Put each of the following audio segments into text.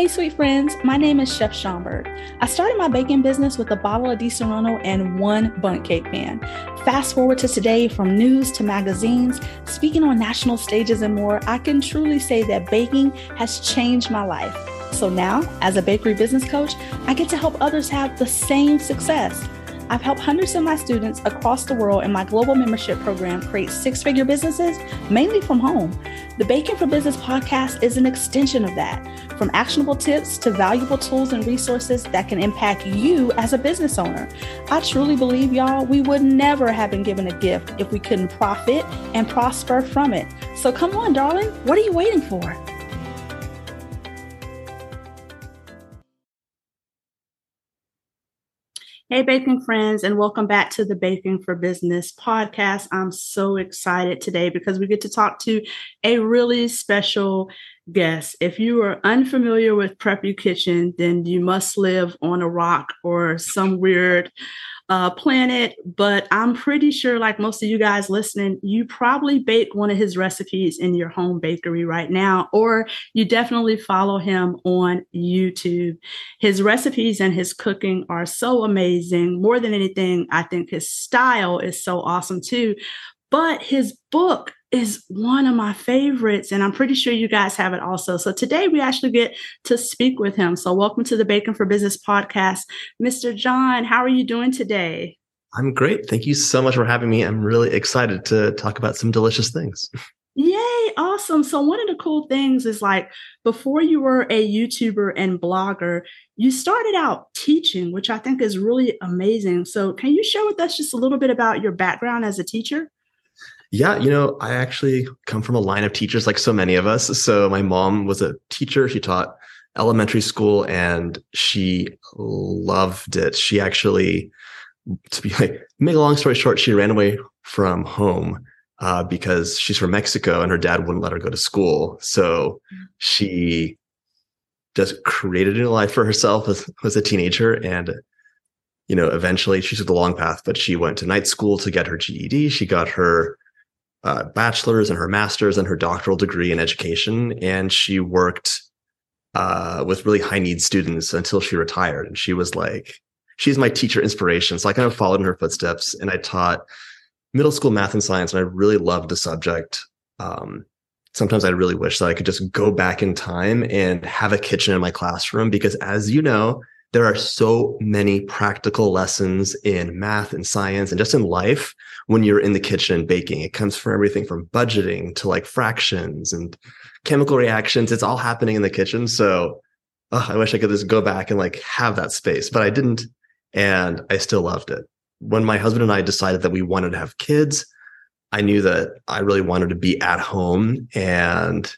Hey, sweet friends, my name is Chef Schomburg. I started my baking business with a bottle of Disaronno and one Bundt cake pan. Fast forward to today, from news to magazines, speaking on national stages and more, I can truly say that baking has changed my life. So now, as a bakery business coach, I get to help others have the same success. I've helped hundreds of my students across the world in my global membership program create six figure businesses, mainly from home. The Baking for Business podcast is an extension of that, from actionable tips to valuable tools and resources that can impact you as a business owner. I truly believe, y'all, we would never have been given a gift if we couldn't profit and prosper from it. So come on, darling, what are you waiting for? Hey, baking friends, and welcome back to the Baking for Business podcast. I'm so excited today because we get to talk to a really special guest. If you are unfamiliar with Preppy Kitchen, then you must live on a rock or some weird uh, planet, but I'm pretty sure, like most of you guys listening, you probably bake one of his recipes in your home bakery right now, or you definitely follow him on YouTube. His recipes and his cooking are so amazing. More than anything, I think his style is so awesome too. But his book is one of my favorites, and I'm pretty sure you guys have it also. So today we actually get to speak with him. So welcome to the Baking for Business podcast, Mr. John. How are you doing today? I'm great. Thank you so much for having me. I'm really excited to talk about some delicious things. Yay, awesome. So, one of the cool things is like before you were a YouTuber and blogger, you started out teaching, which I think is really amazing. So, can you share with us just a little bit about your background as a teacher? Yeah, you know, I actually come from a line of teachers like so many of us. So my mom was a teacher. She taught elementary school and she loved it. She actually, to be like, make a long story short, she ran away from home uh, because she's from Mexico and her dad wouldn't let her go to school. So she just created a new life for herself as, as a teenager and you know eventually she took the long path but she went to night school to get her ged she got her uh, bachelor's and her master's and her doctoral degree in education. And she worked uh, with really high need students until she retired. And she was like, she's my teacher inspiration. So I kind of followed in her footsteps and I taught middle school math and science. And I really loved the subject. Um, sometimes I really wish that I could just go back in time and have a kitchen in my classroom because, as you know, there are so many practical lessons in math and science and just in life when you're in the kitchen baking. It comes from everything from budgeting to like fractions and chemical reactions. It's all happening in the kitchen. So oh, I wish I could just go back and like have that space, but I didn't. And I still loved it. When my husband and I decided that we wanted to have kids, I knew that I really wanted to be at home and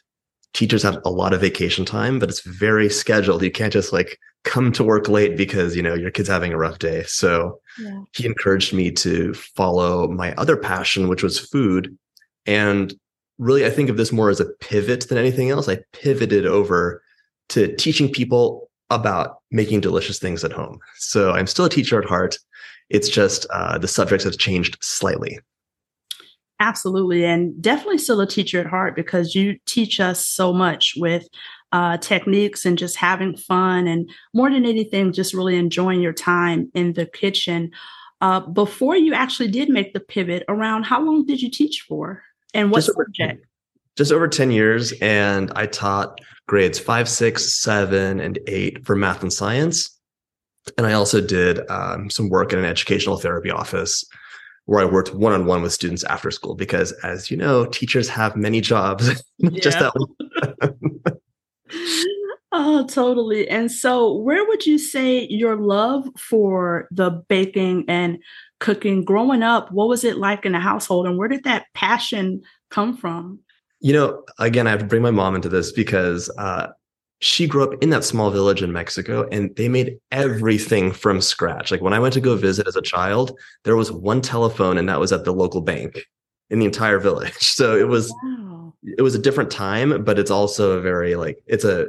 teachers have a lot of vacation time, but it's very scheduled. You can't just like come to work late because, you know, your kid's having a rough day. So yeah. he encouraged me to follow my other passion, which was food. And really, I think of this more as a pivot than anything else. I pivoted over to teaching people about making delicious things at home. So I'm still a teacher at heart. It's just uh, the subjects have changed slightly. Absolutely. And definitely still a teacher at heart because you teach us so much with uh, techniques and just having fun and more than anything, just really enjoying your time in the kitchen. Uh, before you actually did make the pivot, around how long did you teach for and what just subject? Over, just over 10 years. And I taught grades five, six, seven, and eight for math and science. And I also did um, some work in an educational therapy office where I worked one on one with students after school because, as you know, teachers have many jobs, just that one. oh, totally. And so, where would you say your love for the baking and cooking growing up? What was it like in the household, and where did that passion come from? You know, again, I have to bring my mom into this because uh, she grew up in that small village in Mexico and they made everything from scratch. Like when I went to go visit as a child, there was one telephone and that was at the local bank in the entire village. So it was wow. It was a different time, but it's also a very like it's a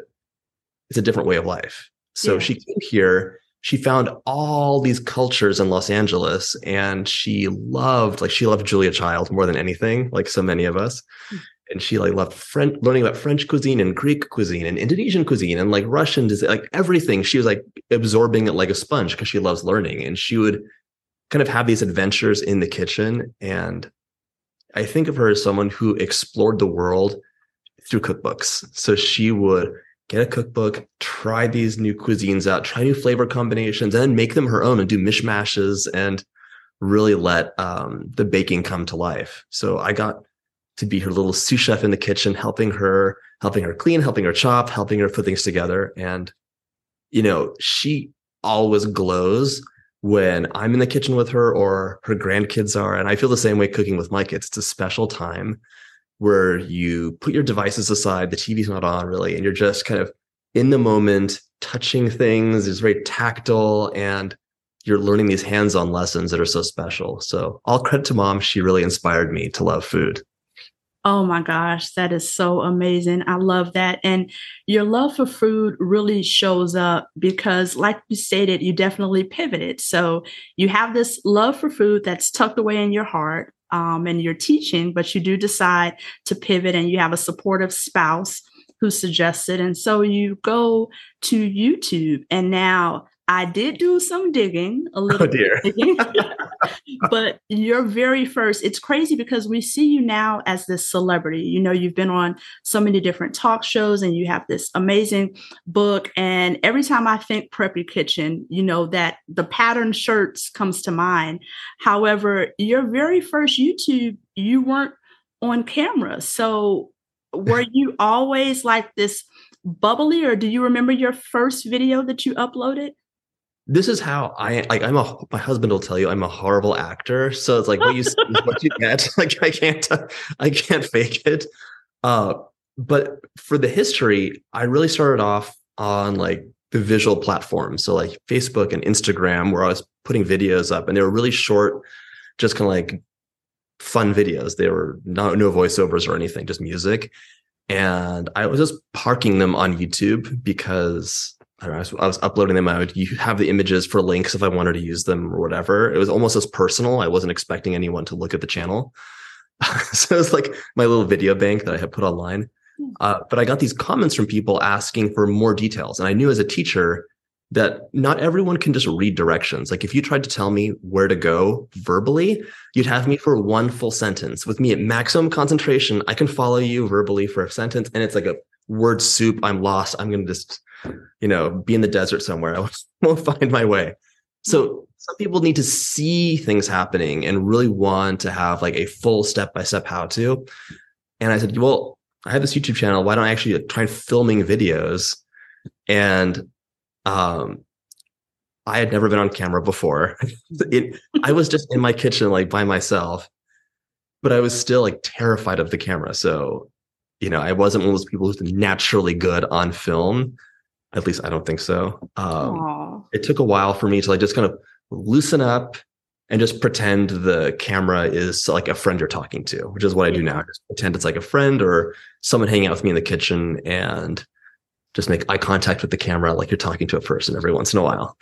it's a different way of life. So yeah. she came here, she found all these cultures in Los Angeles and she loved like she loved Julia Child more than anything, like so many of us. Mm and she like loved French, learning about French cuisine and Greek cuisine and Indonesian cuisine and like Russian, like everything. She was like absorbing it like a sponge because she loves learning. And she would kind of have these adventures in the kitchen. And I think of her as someone who explored the world through cookbooks. So she would get a cookbook, try these new cuisines out, try new flavor combinations, and make them her own and do mishmashes and really let um, the baking come to life. So I got to be her little sous chef in the kitchen, helping her, helping her clean, helping her chop, helping her put things together. And, you know, she always glows when I'm in the kitchen with her or her grandkids are. And I feel the same way cooking with my kids. It's a special time where you put your devices aside, the TV's not on really, and you're just kind of in the moment, touching things. It's very tactile and you're learning these hands-on lessons that are so special. So all credit to mom. She really inspired me to love food. Oh my gosh, that is so amazing. I love that. And your love for food really shows up because, like you stated, you definitely pivoted. So you have this love for food that's tucked away in your heart um, and you're teaching, but you do decide to pivot and you have a supportive spouse who suggested. And so you go to YouTube and now I did do some digging, a oh, little oh dear. Digging, but your very first, it's crazy because we see you now as this celebrity. You know, you've been on so many different talk shows and you have this amazing book. And every time I think Preppy Kitchen, you know, that the pattern shirts comes to mind. However, your very first YouTube, you weren't on camera. So were you always like this bubbly or do you remember your first video that you uploaded? This is how I like. I'm a my husband will tell you I'm a horrible actor. So it's like what you see what you get. Like I can't I can't fake it. Uh, but for the history, I really started off on like the visual platforms, so like Facebook and Instagram, where I was putting videos up, and they were really short, just kind of like fun videos. They were not no voiceovers or anything, just music. And I was just parking them on YouTube because I, know, I, was, I was uploading them. I would you have the images for links if I wanted to use them or whatever. It was almost as personal. I wasn't expecting anyone to look at the channel. so it was like my little video bank that I had put online. Hmm. Uh, but I got these comments from people asking for more details. And I knew as a teacher that not everyone can just read directions. Like if you tried to tell me where to go verbally, you'd have me for one full sentence. With me at maximum concentration, I can follow you verbally for a sentence. And it's like a word soup. I'm lost. I'm going to just you know, be in the desert somewhere. I won't find my way. So some people need to see things happening and really want to have like a full step by step how to. And I said, well, I have this YouTube channel. Why don't I actually try filming videos? And um, I had never been on camera before. it, I was just in my kitchen, like by myself, but I was still like terrified of the camera. So, you know, I wasn't one of those people who's naturally good on film. At least I don't think so. Um, it took a while for me to like just kind of loosen up and just pretend the camera is like a friend you're talking to, which is what I do now. Just pretend it's like a friend or someone hanging out with me in the kitchen and just make eye contact with the camera like you're talking to a person every once in a while.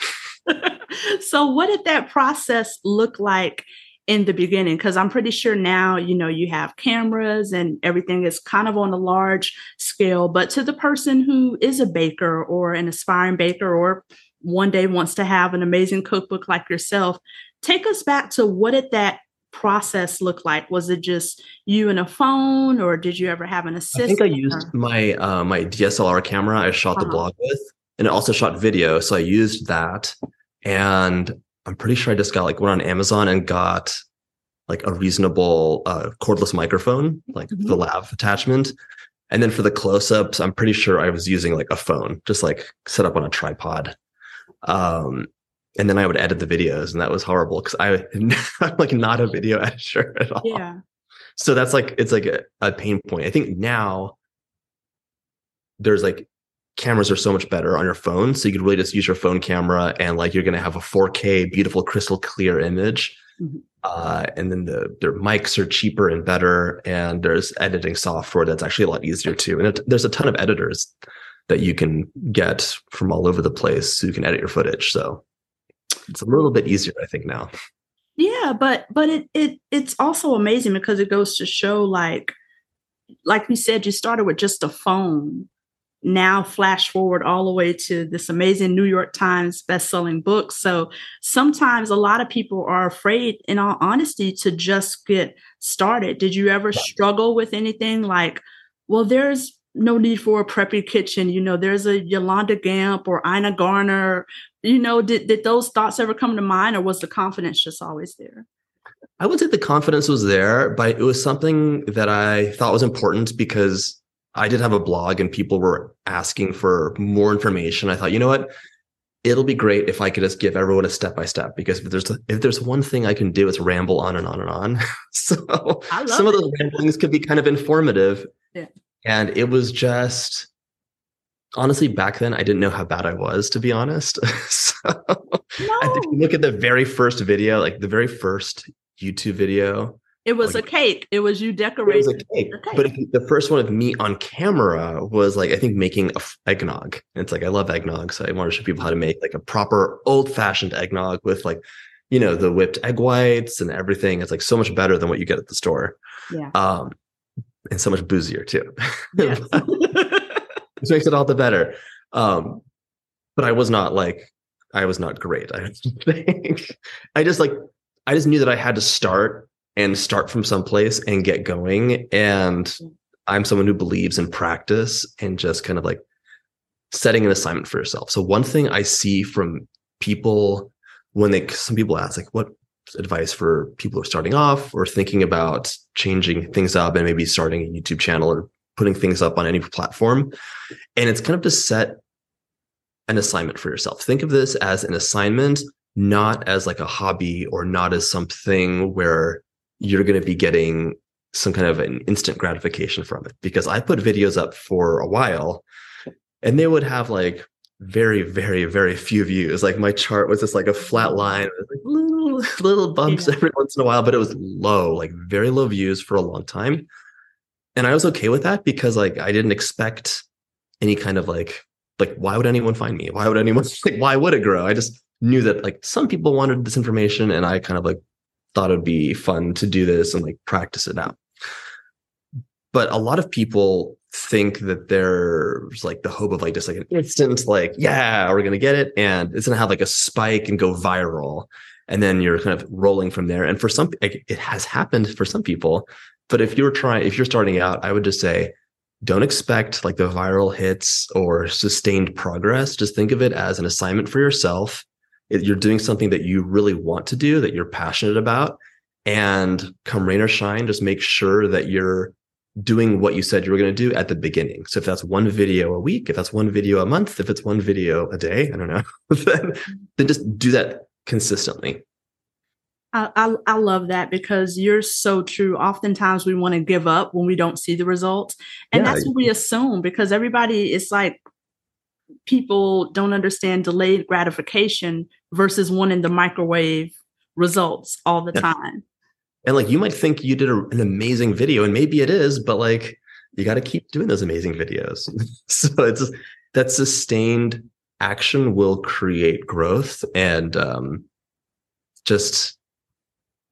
so what did that process look like in the beginning because i'm pretty sure now you know you have cameras and everything is kind of on a large scale but to the person who is a baker or an aspiring baker or one day wants to have an amazing cookbook like yourself take us back to what did that process look like was it just you and a phone or did you ever have an assistant i think i used my uh, my dslr camera i shot uh-huh. the blog with and it also shot video so i used that and I'm pretty sure I just got like went on Amazon and got like a reasonable uh, cordless microphone, like mm-hmm. the lav attachment. And then for the close-ups, I'm pretty sure I was using like a phone, just like set up on a tripod. Um, and then I would edit the videos, and that was horrible because I I'm like not a video editor at all. Yeah. So that's like it's like a, a pain point. I think now there's like cameras are so much better on your phone. So you could really just use your phone camera and like you're going to have a 4K, beautiful, crystal clear image. Mm-hmm. Uh, and then the their mics are cheaper and better, and there's editing software that's actually a lot easier too. And it, there's a ton of editors that you can get from all over the place, so you can edit your footage. So it's a little bit easier, I think, now. Yeah, but but it it it's also amazing because it goes to show like like we said, you started with just a phone. Now, flash forward all the way to this amazing New York Times best-selling book. So sometimes a lot of people are afraid, in all honesty, to just get started. Did you ever struggle with anything like, well, there's no need for a preppy kitchen. You know, there's a Yolanda Gampp or Ina Garten. You know, did, did those thoughts ever come to mind or was the confidence just always there? I would say the confidence was there, but it was something that I thought was important because I did have a blog and people were asking for more information. I thought, you know what? It'll be great if I could just give everyone a step by step because if there's if there's one thing I can do, it's ramble on and on and on. so some it. of those ramblings could be kind of informative. Yeah. And it was just honestly back then I didn't know how bad I was to be honest. so no. you look at the very first video, like the very first YouTube video. It was like, a cake. It was you decorating. It was a cake. cake. But the first one of me on camera was like I think making a f- eggnog. And it's like I love eggnog, so I want to show people how to make like a proper old-fashioned eggnog with like you know the whipped egg whites and everything. It's like so much better than what you get at the store. Yeah. Um, and so much boozier too. Yes. Which makes it all the better. Um, but I was not like I was not great. I think I just like I just knew that I had to start and start from someplace and get going. And. I'm someone who believes in practice and just kind of like setting an assignment for yourself. So one thing I see from people when they some people ask like what advice for people who are starting off or thinking about changing things up and maybe starting a YouTube channel or putting things up on any platform. And it's kind of to set an assignment for yourself. Think of this as an assignment not as like a hobby or not as something where you're going to be getting some kind of an instant gratification from it. Because I put videos up for a while and they would have like very, very, very few views. Like my chart was just like a flat line, like little, little bumps yeah. every once in a while, but it was low, like very low views for a long time. And I was okay with that because like I didn't expect any kind of like like why would anyone find me? Why would anyone like why would it grow? I just knew that like some people wanted this information and I kind of like thought it'd be fun to do this and like practice it out. But a lot of people think that there's like the hope of like just like an instant, like, yeah, we're to get it. And it's to have like a spike and go viral. And then you're kind of rolling from there. And for some, like, it has happened for some people. But if you're trying, if you're starting out, I would just say, don't expect like the viral hits or sustained progress. Just think of it as an assignment for yourself you're doing something that you really want to do, that you're passionate about. And come rain or shine, just make sure that you're doing what you said you were going to do at the beginning. So if that's one video a week, if that's one video a month, if it's one video a day, I don't know, then, then just do that consistently. I, I, I, love that because you're so true. Oftentimes we want to give up when we don't see the results. And yeah. that's what we assume because everybody is like, people don't understand delayed gratification versus wanting the microwave results all the yeah. time. And like you might think you did a, an amazing video, and maybe it is, but like you got to keep doing those amazing videos. so it's that sustained action will create growth and um, just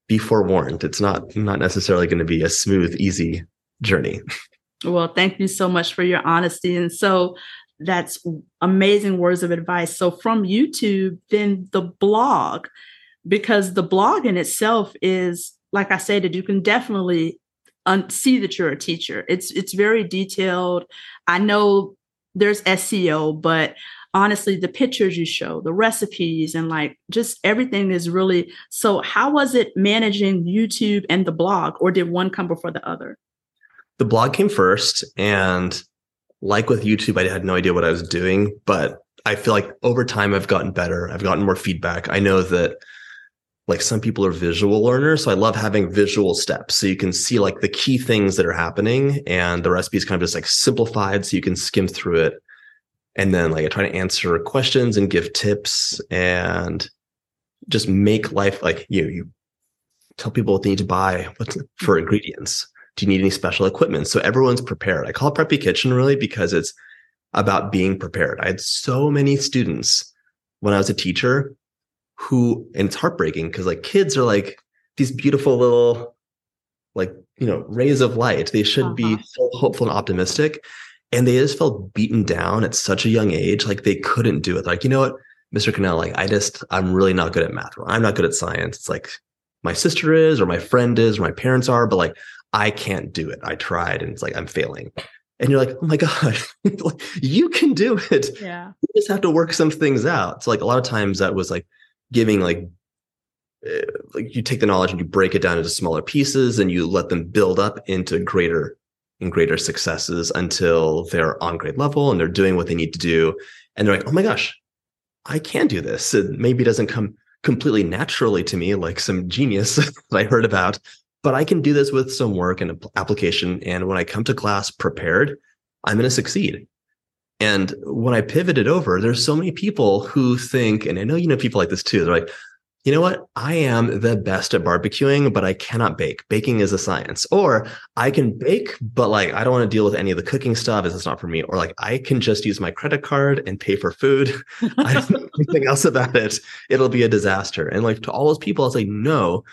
be forewarned. It's not not necessarily going to be a smooth, easy journey. Well, thank you so much for your honesty. And so that's amazing words of advice. So from YouTube, then the blog, because the blog in itself is, like I said, that you can definitely un- see that you're a teacher. It's it's very detailed. I know there's SEO, but honestly, the pictures you show, the recipes, and like just everything is really. So, how was it managing YouTube and the blog, or did one come before the other? The blog came first, and like with YouTube, I had no idea what I was doing, but I feel like over time I've gotten better. I've gotten more feedback. I know that like some people are visual learners. So I love having visual steps. So you can see like the key things that are happening and the recipe is kind of just like simplified so you can skim through it. And then like I try to answer questions and give tips and just make life like you, you tell people what they need to buy for ingredients do you need any special equipment? So everyone's prepared. I call it Preppy Kitchen really because it's about being prepared. I had so many students when I was a teacher who, and it's heartbreaking because like kids are like these beautiful little, like you know, rays of light. They should uh-huh. be so hopeful and optimistic. And they just felt beaten down at such a young age. Like they couldn't do it. Like, you know what, Mr. Kanell, like I just, I'm really not good at math. I'm not good at science. It's like my sister is, or my friend is, or my parents are, but like I can't do it. I tried and it's like I'm failing. And you're like, oh my God, you can do it. Yeah. You just have to work some things out. So like a lot of times that was like giving like uh, like you take the knowledge and you break it down into smaller pieces and you let them build up into greater and greater successes until they're on grade level and they're doing what they need to do and they're like oh my gosh i can do this it maybe doesn't come completely naturally to me like some genius that i heard about but i can do this with some work and application and when i come to class prepared i'm going to succeed and when i pivoted over there's so many people who think and i know you know people like this too they're like you know what? I am the best at barbecuing, but I cannot bake. Baking is a science. Or I can bake, but like I don't want to deal with any of the cooking stuff. It's not for me. Or like I can just use my credit card and pay for food. I don't know anything else about it. It'll be a disaster. And like to all those people, I was like, no,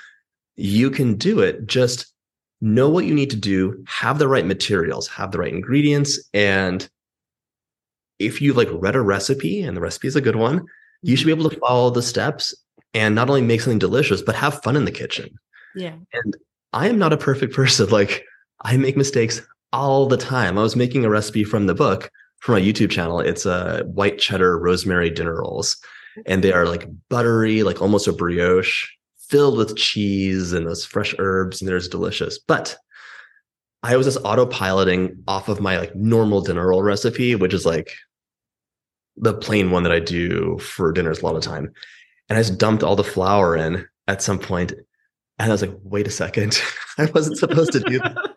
you can do it. Just know what you need to do, have the right materials, have the right ingredients. And if you've like read a recipe and the recipe is a good one, you should be able to follow the steps and not only make something delicious, but have fun in the kitchen. Yeah. And I am not a perfect person. Like I make mistakes all the time. I was making a recipe from the book for my YouTube channel. It's a uh, white cheddar rosemary dinner rolls. And they are like buttery, like almost a brioche, filled with cheese and those fresh herbs, and they're delicious. But I was just autopiloting off of my like normal dinner roll recipe, which is like the plain one that I do for dinners a lot of time. And I just dumped all the flour in at some point, And I was like, wait a second. I wasn't supposed to do that.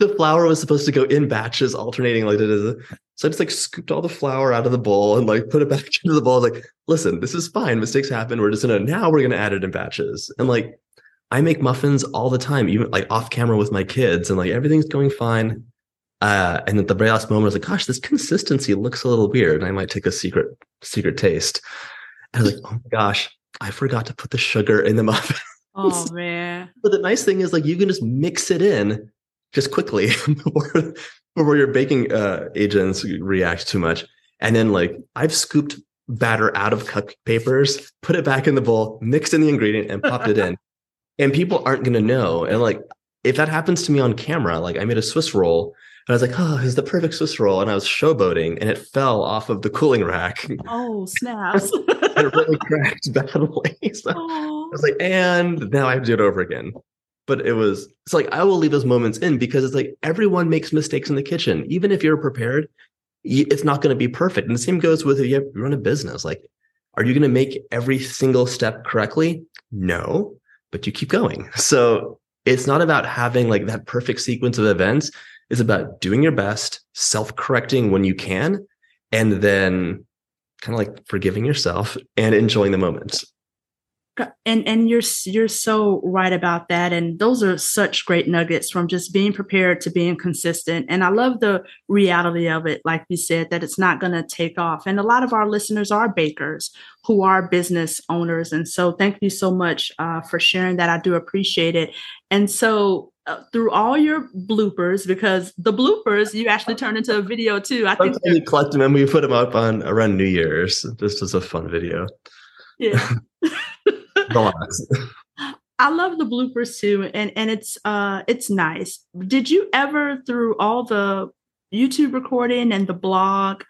the flour was supposed to go in batches, alternating like it. So I just like scooped all the flour out of the bowl and like put it back into the bowl. Like, listen, this is fine. Mistakes happen. We're just gonna now we're gonna add it in batches. And like I make muffins all the time, even like off camera with my kids, and like everything's going fine. Uh, and at the very last moment, I was like, gosh, this consistency looks a little weird. And I might take a secret, secret taste. I was like, oh my gosh, I forgot to put the sugar in the muffin. Oh man. But the nice thing is like you can just mix it in just quickly before, before your baking uh, agents react too much. And then like I've scooped batter out of cup papers, put it back in the bowl, mixed in the ingredient and popped it in. And people aren't going to know. And like if that happens to me on camera, like I made a Swiss roll and I was like, oh, it's the perfect Swiss roll. And I was showboating and it fell off of the cooling rack. Oh, snaps. it really cracked badly. So oh. I was like, and now I have to do it over again. But it was, it's like, I will leave those moments in because it's like everyone makes mistakes in the kitchen. Even if you're prepared, it's not going to be perfect. And the same goes with if you run a business. Like, are you going to make every single step correctly? No, but you keep going. So it's not about having like that perfect sequence of events it's about doing your best, self correcting when you can, and then kind of like forgiving yourself and enjoying the moments and and you're you're so right about that and those are such great nuggets from just being prepared to being consistent and i love the reality of it like you said that it's not going to take off and a lot of our listeners are bakers who are business owners and so thank you so much uh, for sharing that i do appreciate it and so uh, through all your bloopers because the bloopers you actually turned into a video too. I think we collect them and we put them up on around New Year's. This was a fun video. Yeah. I love the bloopers too, and and it's uh it's nice. Did you ever through all the YouTube recording and the blog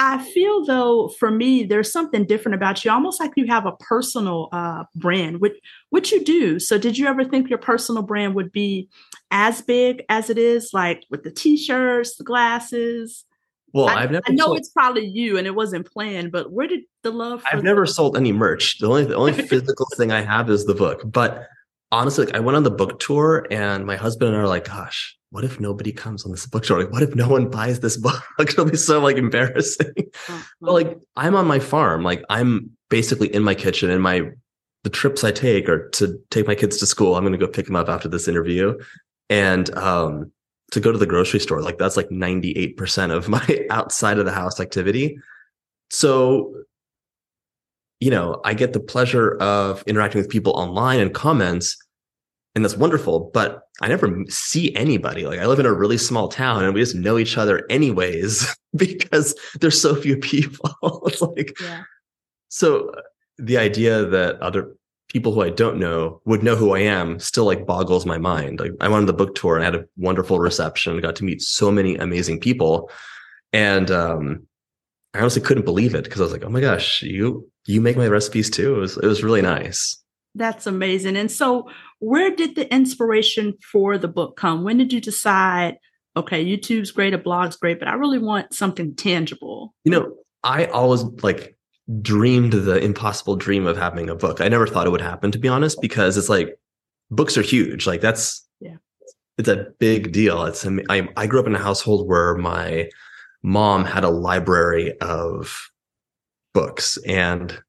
I feel though for me, there's something different about you, almost like you have a personal uh, brand, which which you do. So, did you ever think your personal brand would be as big as it is, like with the t-shirts, the glasses? Well, I, have never. I know sold, it's probably you, and it wasn't planned. But where did the love? I've never sold any merch. The only the only physical thing I have is the book. But honestly, like, I went on the book tour, and my husband and I are like, "Gosh, what if nobody comes on this book tour? Like, what if no one buys this book? Like, it'll be so like embarrassing. Mm-hmm. But like, I'm on my farm. Like, I'm basically in my kitchen, and my the trips I take are to take my kids to school. I'm going to go pick them up after this interview, and um, to go to the grocery store. Like, that's like 98 percent of my outside of the house activity. So, you know, I get the pleasure of interacting with people online and comments and that's wonderful. But I never see anybody. Like I live in a really small town and we just know each other anyways because there's so few people. it's like, yeah. so uh, the idea that other people who I don't know would know who I am still like boggles my mind. Like I went on the book tour and I had a wonderful reception, got to meet so many amazing people. And um, I honestly couldn't believe it because I was like, oh my gosh, you you make my recipes too. It was it was really nice. That's amazing. And so where did the inspiration for the book come? When did you decide, okay, YouTube's great, a blog's great, but I really want something tangible? You know, I always like dreamed the impossible dream of having a book. I never thought it would happen, to be honest, because it's like books are huge. Like that's yeah, it's a big deal. It's I I grew up in a household where my mom had a library of books and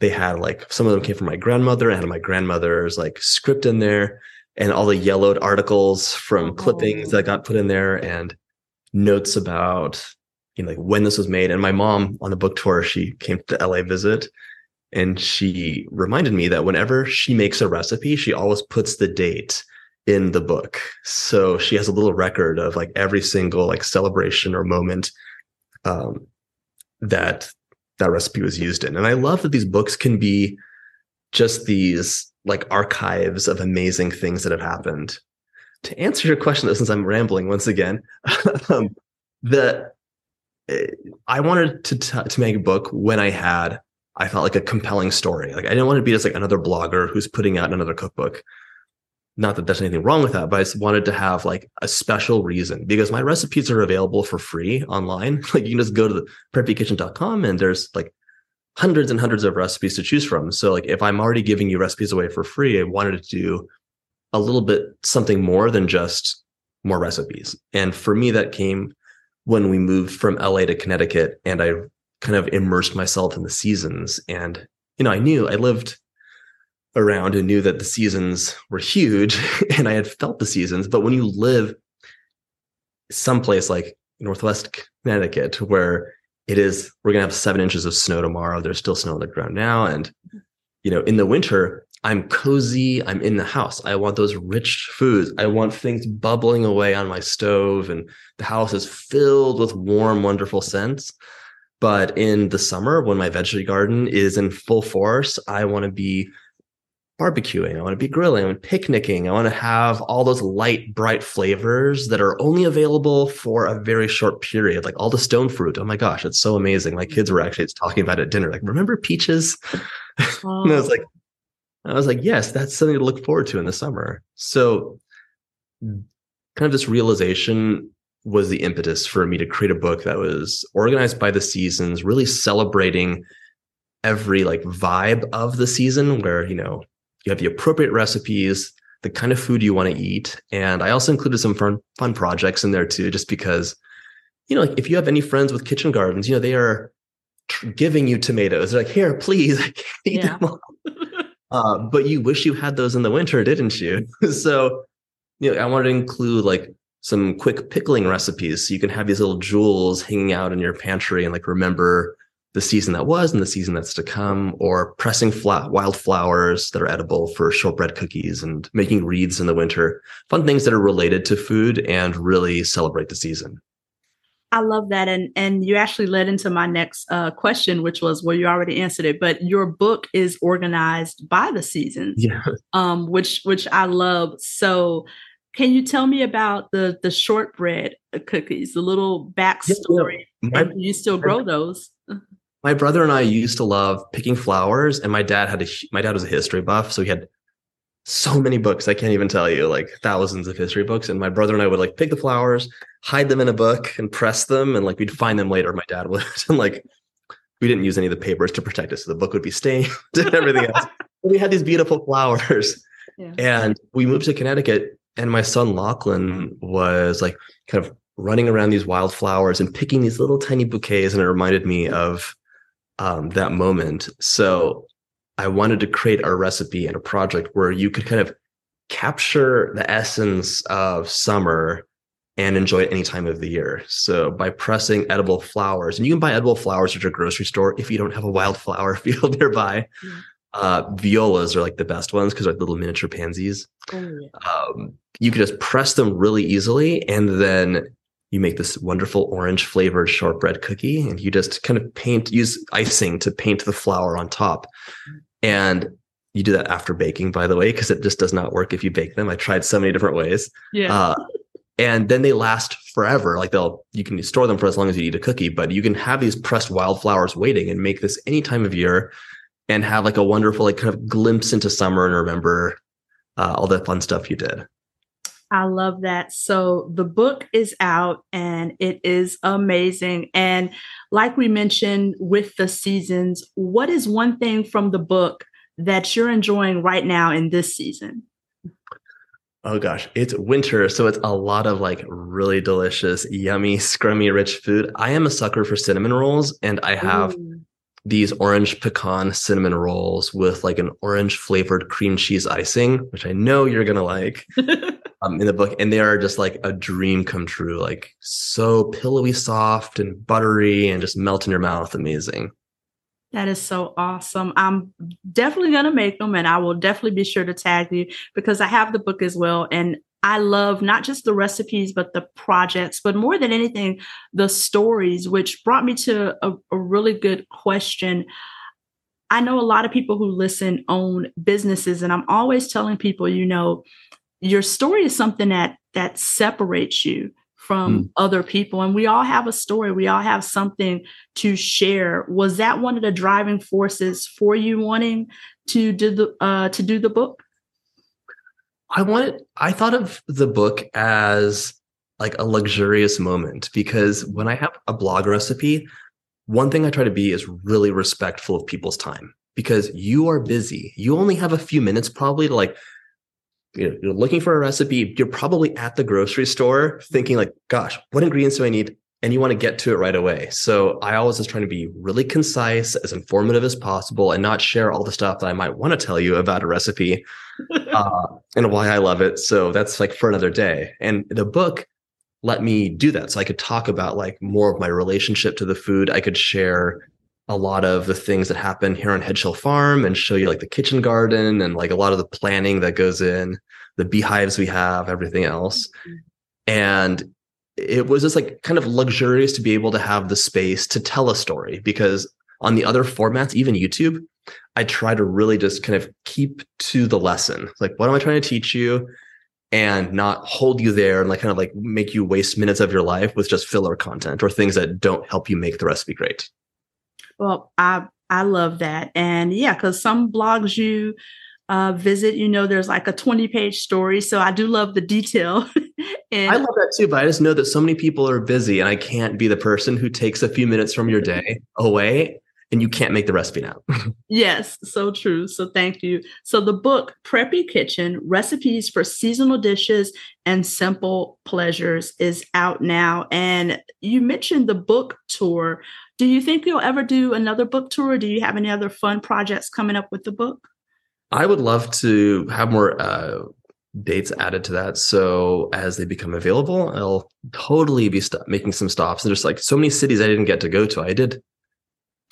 they had like some of them came from my grandmother. I had my grandmother's like script in there and all the yellowed articles from clippings oh. that got put in there and notes about you know, like when this was made. And my mom on the book tour, she came to LA visit and she reminded me that whenever she makes a recipe, she always puts the date in the book. So she has a little record of like every single like celebration or moment um, that that recipe was used in. And I love that these books can be just these like archives of amazing things that have happened. To answer your question, though, since I'm rambling once again, um, the I wanted to t- to make a book when I had I felt like a compelling story. Like I didn't want to be just like another blogger who's putting out another cookbook. Not that there's anything wrong with that, but I just wanted to have like a special reason because my recipes are available for free online. Like you can just go to the preppykitchen.com and there's like hundreds and hundreds of recipes to choose from. So like if I'm already giving you recipes away for free, I wanted to do a little bit something more than just more recipes. And for me, that came when we moved from LA to Connecticut and I kind of immersed myself in the seasons. And, you know, I knew I lived around and knew that the seasons were huge and I had felt the seasons. But when you live someplace like Northwest Connecticut, where it is, we're going to have seven inches of snow tomorrow. There's still snow on the ground now. And, you know, in the winter, I'm cozy. I'm in the house. I want those rich foods. I want things bubbling away on my stove, and the house is filled with warm, wonderful scents. But in the summer, when my vegetable garden is in full force, I want to be barbecuing. I want to be grilling. I want picnicking. I want to have all those light, bright flavors that are only available for a very short period, like all the stone fruit. Oh my gosh, it's so amazing. My kids were actually talking about it at dinner. Like, remember peaches? Oh. and I was like, I was like, yes, that's something to look forward to in the summer. So, kind of this realization was the impetus for me to create a book that was organized by the seasons, really celebrating every like vibe of the season where, you know, you have the appropriate recipes, the kind of food you want to eat. And I also included some fun, fun projects in there too, just because, you know, like if you have any friends with kitchen gardens, you know, they are tr- giving you tomatoes. They're like, here, please, I can't eat yeah. them all. Uh, but you wish you had those in the winter, didn't you? so, you know, I wanted to include like some quick pickling recipes so you can have these little jewels hanging out in your pantry and like remember the season that was and the season that's to come, or pressing flat wildflowers that are edible for shortbread cookies and making wreaths in the winter. Fun things that are related to food and really celebrate the season. I love that, and and you actually led into my next uh, question, which was well, you already answered it, but your book is organized by the seasons, yeah. um, which which I love. So, can you tell me about the the shortbread cookies, the little backstory? Yeah, my, you still grow those? My brother and I used to love picking flowers, and my dad had a my dad was a history buff, so he had so many books. I can't even tell you, like thousands of history books. And my brother and I would like pick the flowers, hide them in a book, and press them, and like we'd find them later. My dad would, and like we didn't use any of the papers to protect us, so the book would be stained and everything else. we had these beautiful flowers, yeah. and we moved to Connecticut, and my son Lachlan was like kind of running around these wildflowers and picking these little tiny bouquets, and it reminded me of um, that moment. So I wanted to create a recipe and a project where you could kind of capture the essence of summer and enjoy it any time of the year. So by pressing edible flowers, and you can buy edible flowers at your grocery store if you don't have a wildflower field nearby. Uh, violas are like the best ones because they're like little miniature pansies. Oh, yeah. um, you can just press them really easily, and then you make this wonderful orange flavored shortbread cookie, and you just kind of paint use icing to paint the flour on top. And you do that after baking, by the way, because it just does not work if you bake them. I tried so many different ways. Yeah. Uh, and then they last forever. Like they'll, you can store them for as long as you eat a cookie, but you can have these pressed wildflowers waiting and make this any time of year and have like a wonderful, like kind of glimpse into summer and remember uh, all the fun stuff you did. I love that. So the book is out and it is amazing. And like we mentioned with the seasons, what is one thing from the book that you're enjoying right now in this season? Oh gosh, it's winter, so it's a lot of like really delicious, yummy, scrummy, rich food. I am a sucker for cinnamon rolls, and I have Ooh. these orange pecan cinnamon rolls with like an orange flavored cream cheese icing, which I know you're gonna like. um, in the book, and they are just like a dream come true, like so pillowy soft and buttery, and just melt in your mouth. Amazing. That is so awesome. I'm definitely going to make them and I will definitely be sure to tag you because I have the book as well. And I love not just the recipes, but the projects, but more than anything, the stories, which brought me to a, a really good question. I know a lot of people who listen own businesses, and I'm always telling people, you know, your story is something that that separates you from mm. other people. And we all have a story. We all have something to share. Was that one of the driving forces for you wanting to do the uh, to do the book? I wanted i thought of the book as like a luxurious moment because when i have a blog recipe one thing i try to be is really respectful of people's time because you are busy. You only have a few minutes probably to like you know, you're looking for a recipe, you're probably at the grocery store thinking like, gosh, what ingredients do I need? And you want to get to it right away. So I always just trying to be really concise, as informative as possible, and not share all the stuff that I might want to tell you about a recipe uh, and why I love it. So that's like for another day. And the book let me do that. So I could talk about like more of my relationship to the food. I could share a lot of the things that happen here on Hedgehill Farm and show you like the kitchen garden and like a lot of the planning that goes in, the beehives we have, everything else. Mm-hmm. And it was just like kind of luxurious to be able to have the space to tell a story because on the other formats, even YouTube, I try to really just kind of keep to the lesson. Like, what am I trying to teach you? And not hold you there and like kind of like make you waste minutes of your life with just filler content or things that don't help you make the recipe great. Well, I I love that. And yeah, because some blogs you uh, visit, you know, there's like a 20 page story. So I do love the detail. and I love that too, but I just know that so many people are busy and I can't be the person who takes a few minutes from your day away and you can't make the recipe now. yes, so true. So thank you. So the book Preppy Kitchen: Recipes for Seasonal Dishes and Simple Pleasures is out now and you mentioned the book tour. Do you think you'll ever do another book tour? Or do you have any other fun projects coming up with the book? I would love to have more uh, dates added to that. So as they become available, I'll totally be st- making some stops. And there's like so many cities I didn't get to go to. I did,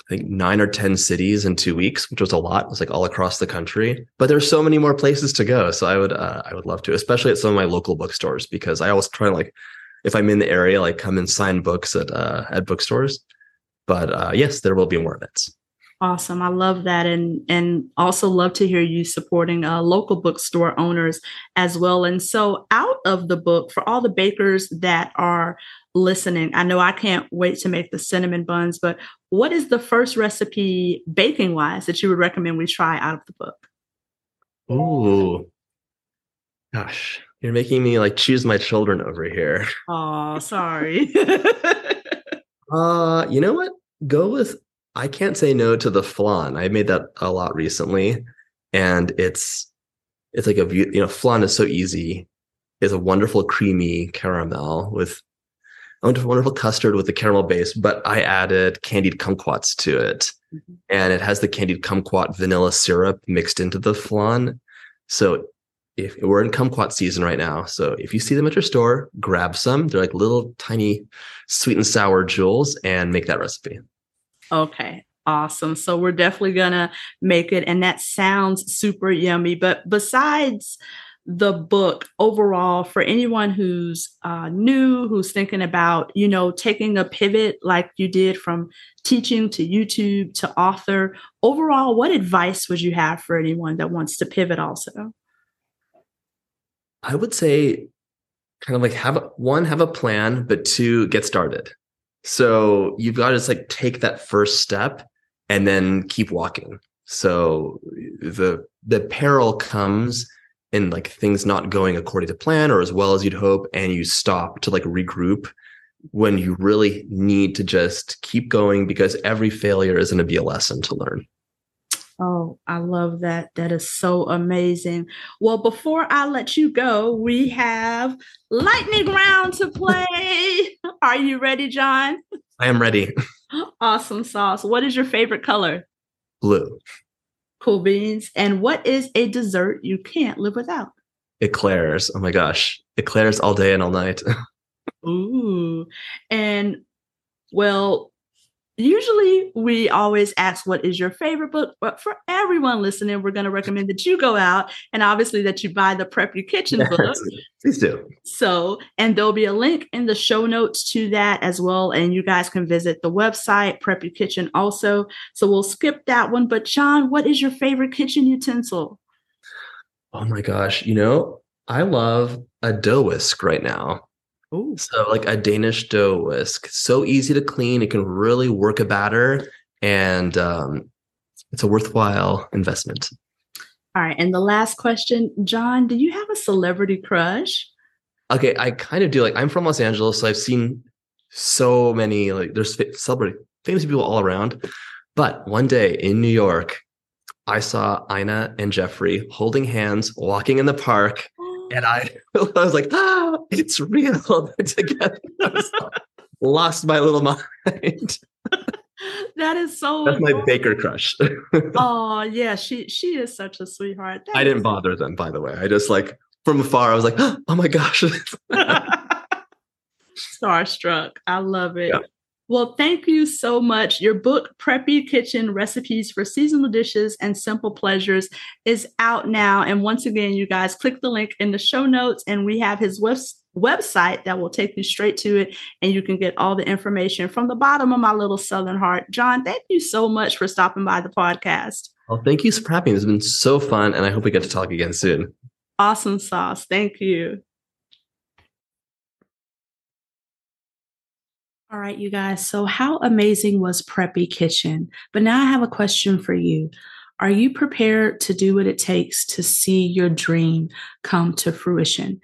I think nine or 10 cities in two weeks, which was a lot. It was like all across the country, but there's so many more places to go. So I would, uh, I would love to, especially at some of my local bookstores, because I always try to like, if I'm in the area, like come and sign books at, uh, at bookstores. But uh, yes, there will be more events. Awesome. I love that. And and also love to hear you supporting uh, local bookstore owners as well. And so out of the book, for all the bakers that are listening, I know I can't wait to make the cinnamon buns, but what is the first recipe baking wise that you would recommend we try out of the book? Oh, Gosh, you're making me like choose my children over here. Oh, sorry. Uh, you know what? Go with I can't say no to the flan. I made that a lot recently, and it's it's like a you know flan is so easy. It's a wonderful creamy caramel with a wonderful custard with the caramel base, but I added candied kumquats to it, mm-hmm. and it has the candied kumquat vanilla syrup mixed into the flan. So if we're in kumquat season right now, so if you see them at your store, grab some. They're like little tiny sweet and sour jewels and make that recipe. Okay. Awesome. So we're definitely to make it. And that sounds super yummy. But besides the book overall, for anyone who's uh, new, who's thinking about, you know, taking a pivot like you did from teaching to YouTube to author, overall, what advice would you have for anyone that wants to pivot also? I would say kind of like have one, have a plan, but two, get started. So you've got to just like take that first step and then keep walking. So the the peril comes in like things not going according to plan or as well as you'd hope, and you stop to like regroup when you really need to just keep going because every failure is going to be a lesson to learn. Oh, I love that. That is so amazing. Well, before I let you go, we have lightning round to play. Are you ready, John? I am ready. Awesome sauce. What is your favorite color? Blue. Cool beans. And what is a dessert you can't live without? Eclairs. Oh my gosh. Eclairs all day and all night. Ooh. And well, usually we always ask what is your favorite book but for everyone listening we're going to recommend that you go out and obviously that you buy the Preppy Kitchen yes, book. please do. So and there'll be a link in the show notes to that as well and you guys can visit the website Preppy Kitchen also. So we'll skip that one but john what is your favorite kitchen utensil? Oh my gosh you know i love a dough whisk right now Ooh. So like a Danish dough whisk, so easy to clean. It can really work a batter, and um, it's a worthwhile investment. All right, and the last question, John, do you have a celebrity crush? Okay, I kind of do. Like I'm from Los Angeles, so I've seen so many like there's celebrity famous people all around. But one day in New York, I saw Ina and Jeffrey holding hands, walking in the park and I, I was like, ah, it's real. They're together. lost my little mind. that is so. That's my baker crush. oh yeah, she she is such a sweetheart. That I didn't bother them, by the way. I just like from afar, I was like, oh my gosh. Starstruck. I love it. Yeah. Well, thank you so much. Your book, Preppy Kitchen Recipes for Seasonal Dishes and Simple Pleasures, is out now. And once again, you guys click the link in the show notes, and we have his web- website that will take you straight to it. And you can get all the information from the bottom of my little Southern heart. John, thank you so much for stopping by the podcast. Well, thank you for having me. It's been so fun, and I hope we get to talk again soon. Awesome sauce. Thank you. All right, you guys. So, how amazing was Preppy Kitchen? But now I have a question for you. Are you prepared to do what it takes to see your dream come to fruition?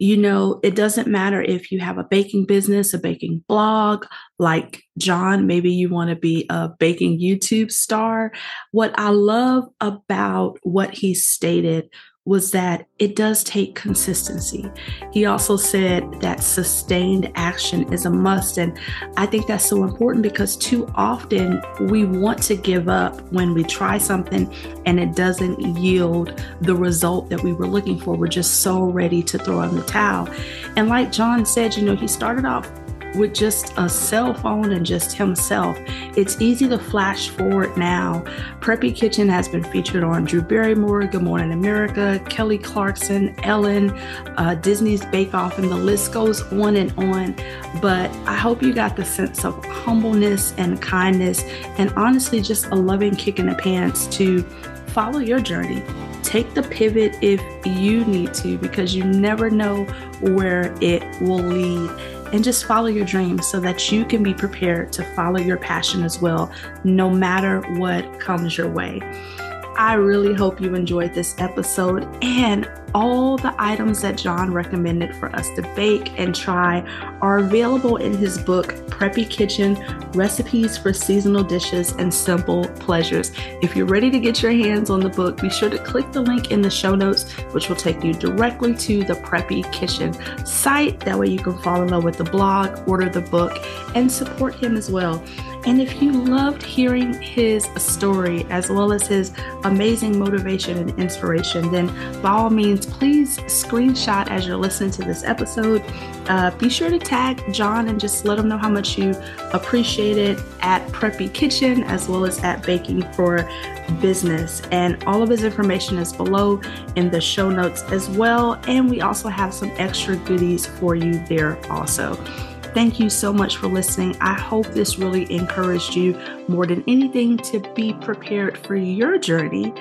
You know, it doesn't matter if you have a baking business, a baking blog, like John, maybe you want to be a baking YouTube star. What I love about what he stated was that it does take consistency. He also said that sustained action is a must. And I think that's so important because too often we want to give up when we try something and it doesn't yield the result that we were looking for. We're just so ready to throw in the towel. And like John said, you know, he started off with just a cell phone and just himself. It's easy to flash forward now. Preppy Kitchen has been featured on Drew Barrymore, Good Morning America, Kelly Clarkson, Ellen, uh, Disney's Bake Off, and the list goes on and on. But I hope you got the sense of humbleness and kindness, and honestly, just a loving kick in the pants to follow your journey. Take the pivot if you need to, because you never know where it will lead and just follow your dreams so that you can be prepared to follow your passion as well, no matter what comes your way. I really hope you enjoyed this episode and all the items that John recommended for us to bake and try are available in his book, Preppy Kitchen Recipes for Seasonal Dishes and Simple Pleasures. If you're ready to get your hands on the book, be sure to click the link in the show notes, which will take you directly to the Preppy Kitchen site. That way you can fall in love with the blog, order the book, and support him as well. And if you loved hearing his story as well as his amazing motivation and inspiration, then by all means, please screenshot as you're listening to this episode. Uh, be sure to tag John and just let him know how much you appreciate it at Preppy Kitchen as well as at Baking for Business. And all of his information is below in the show notes as well. And we also have some extra goodies for you there also. Thank you so much for listening. I hope this really encouraged you more than anything to be prepared for your journey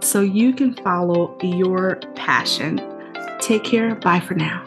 so you can follow your passion. Take care. Bye for now.